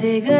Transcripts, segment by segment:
cigarette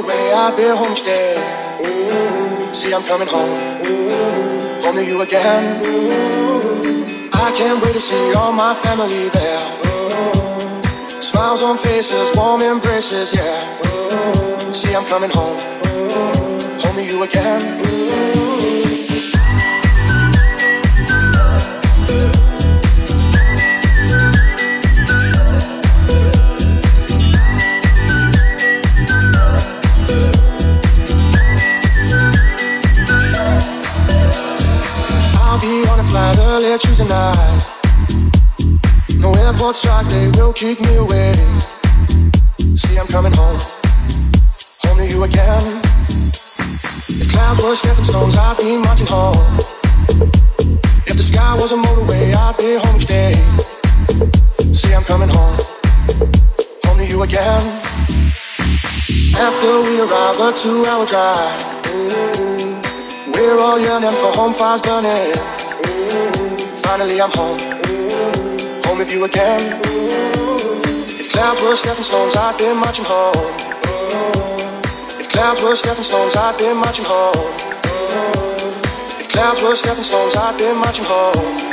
motorway, I'd be home stay. See, I'm coming home, home to you again. I can't wait to see all my family there. Smiles on faces, warm embraces, yeah. See, I'm coming home, home to you again. Tuesday night. No airport strike, they will keep me away. See, I'm coming home, home to you again. If clouds were stepping stones, I'd be marching home. If the sky was a motorway, I'd be home each day. See, I'm coming home, home to you again. After we arrive, a two-hour drive. We're all yearning for home fires burning. Finally, I'm home. Home with you again. If clouds were stepping stones, I'd be marching home. If clouds were stepping stones, I'd be marching home. If clouds were stepping stones, I'd be marching home.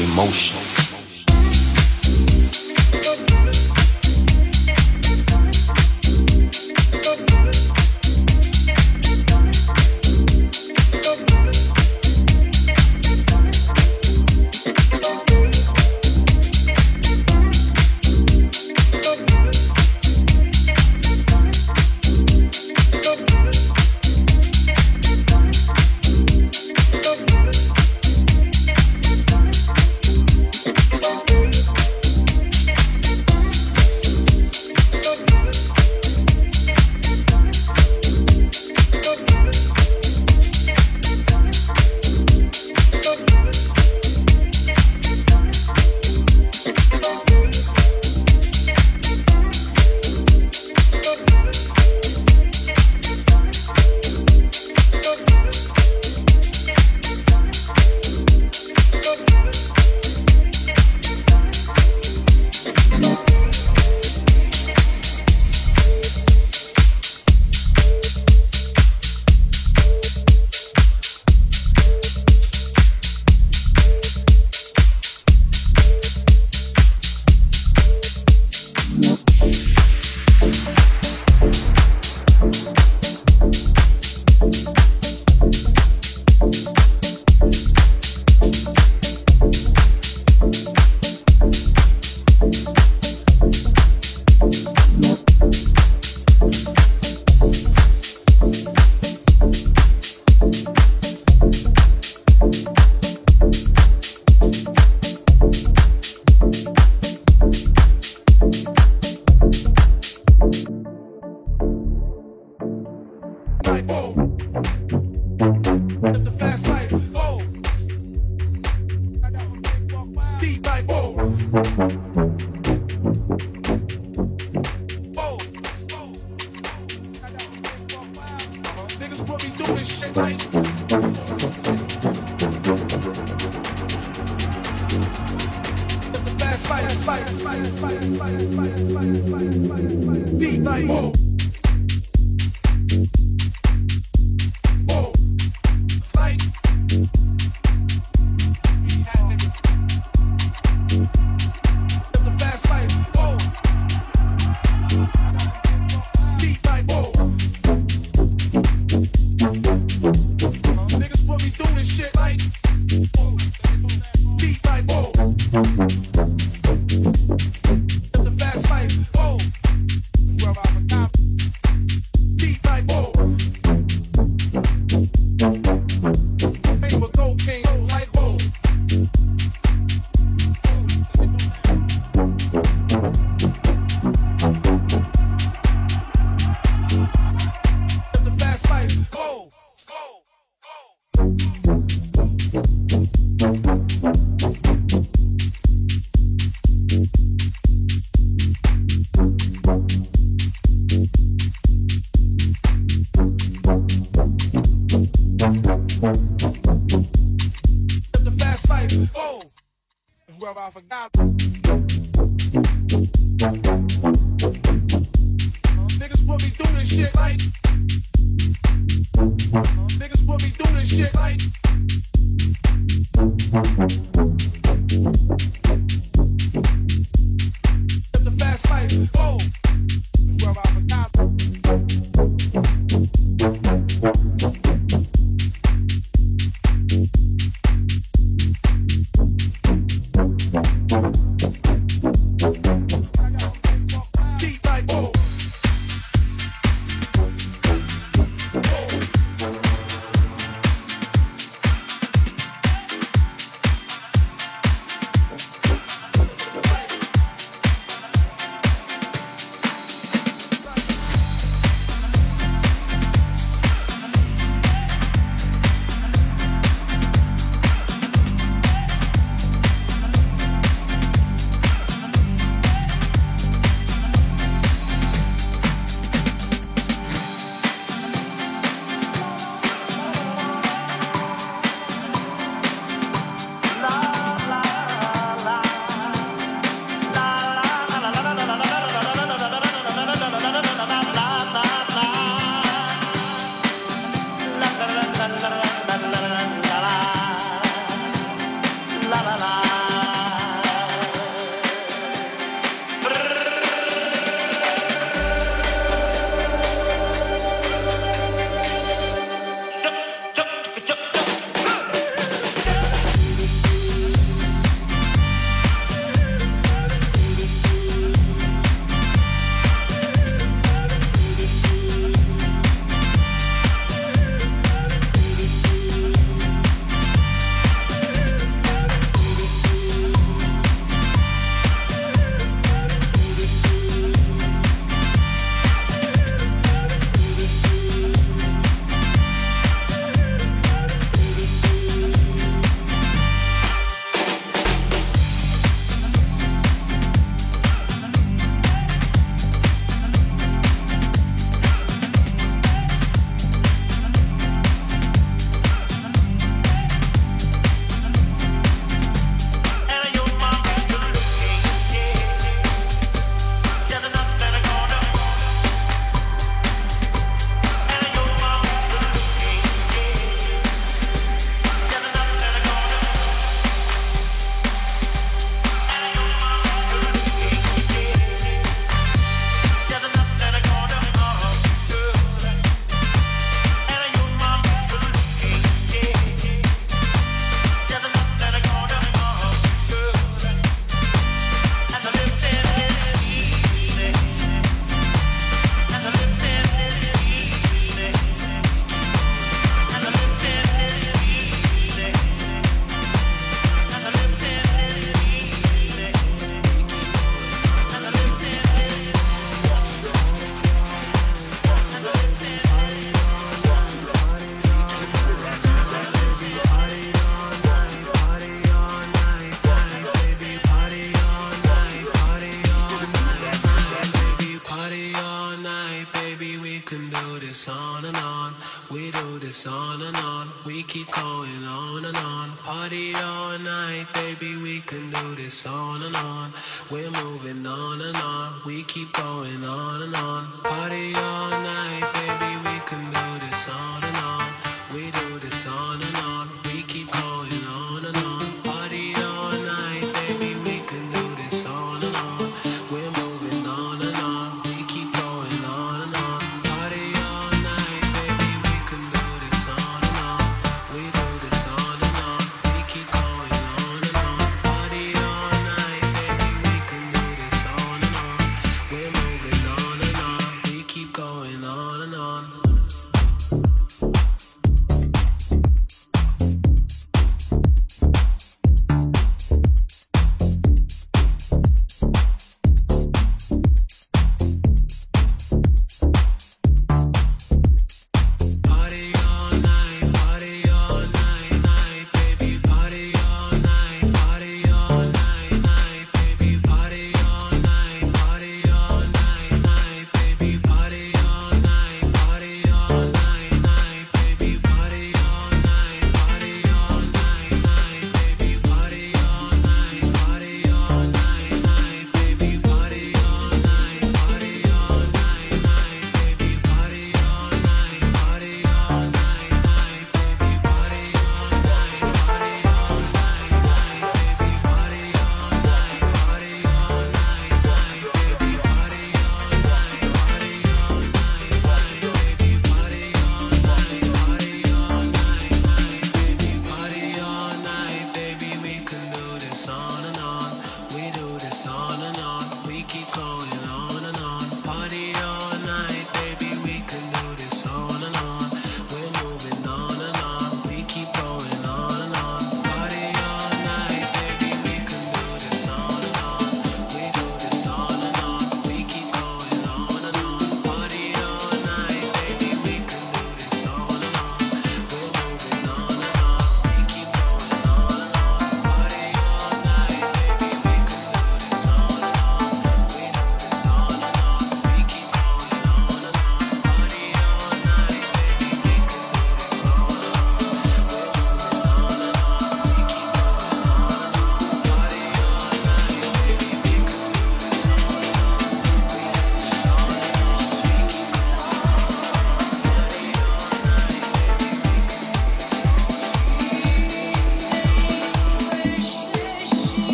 Emotion. we doing, shit like. Deep like.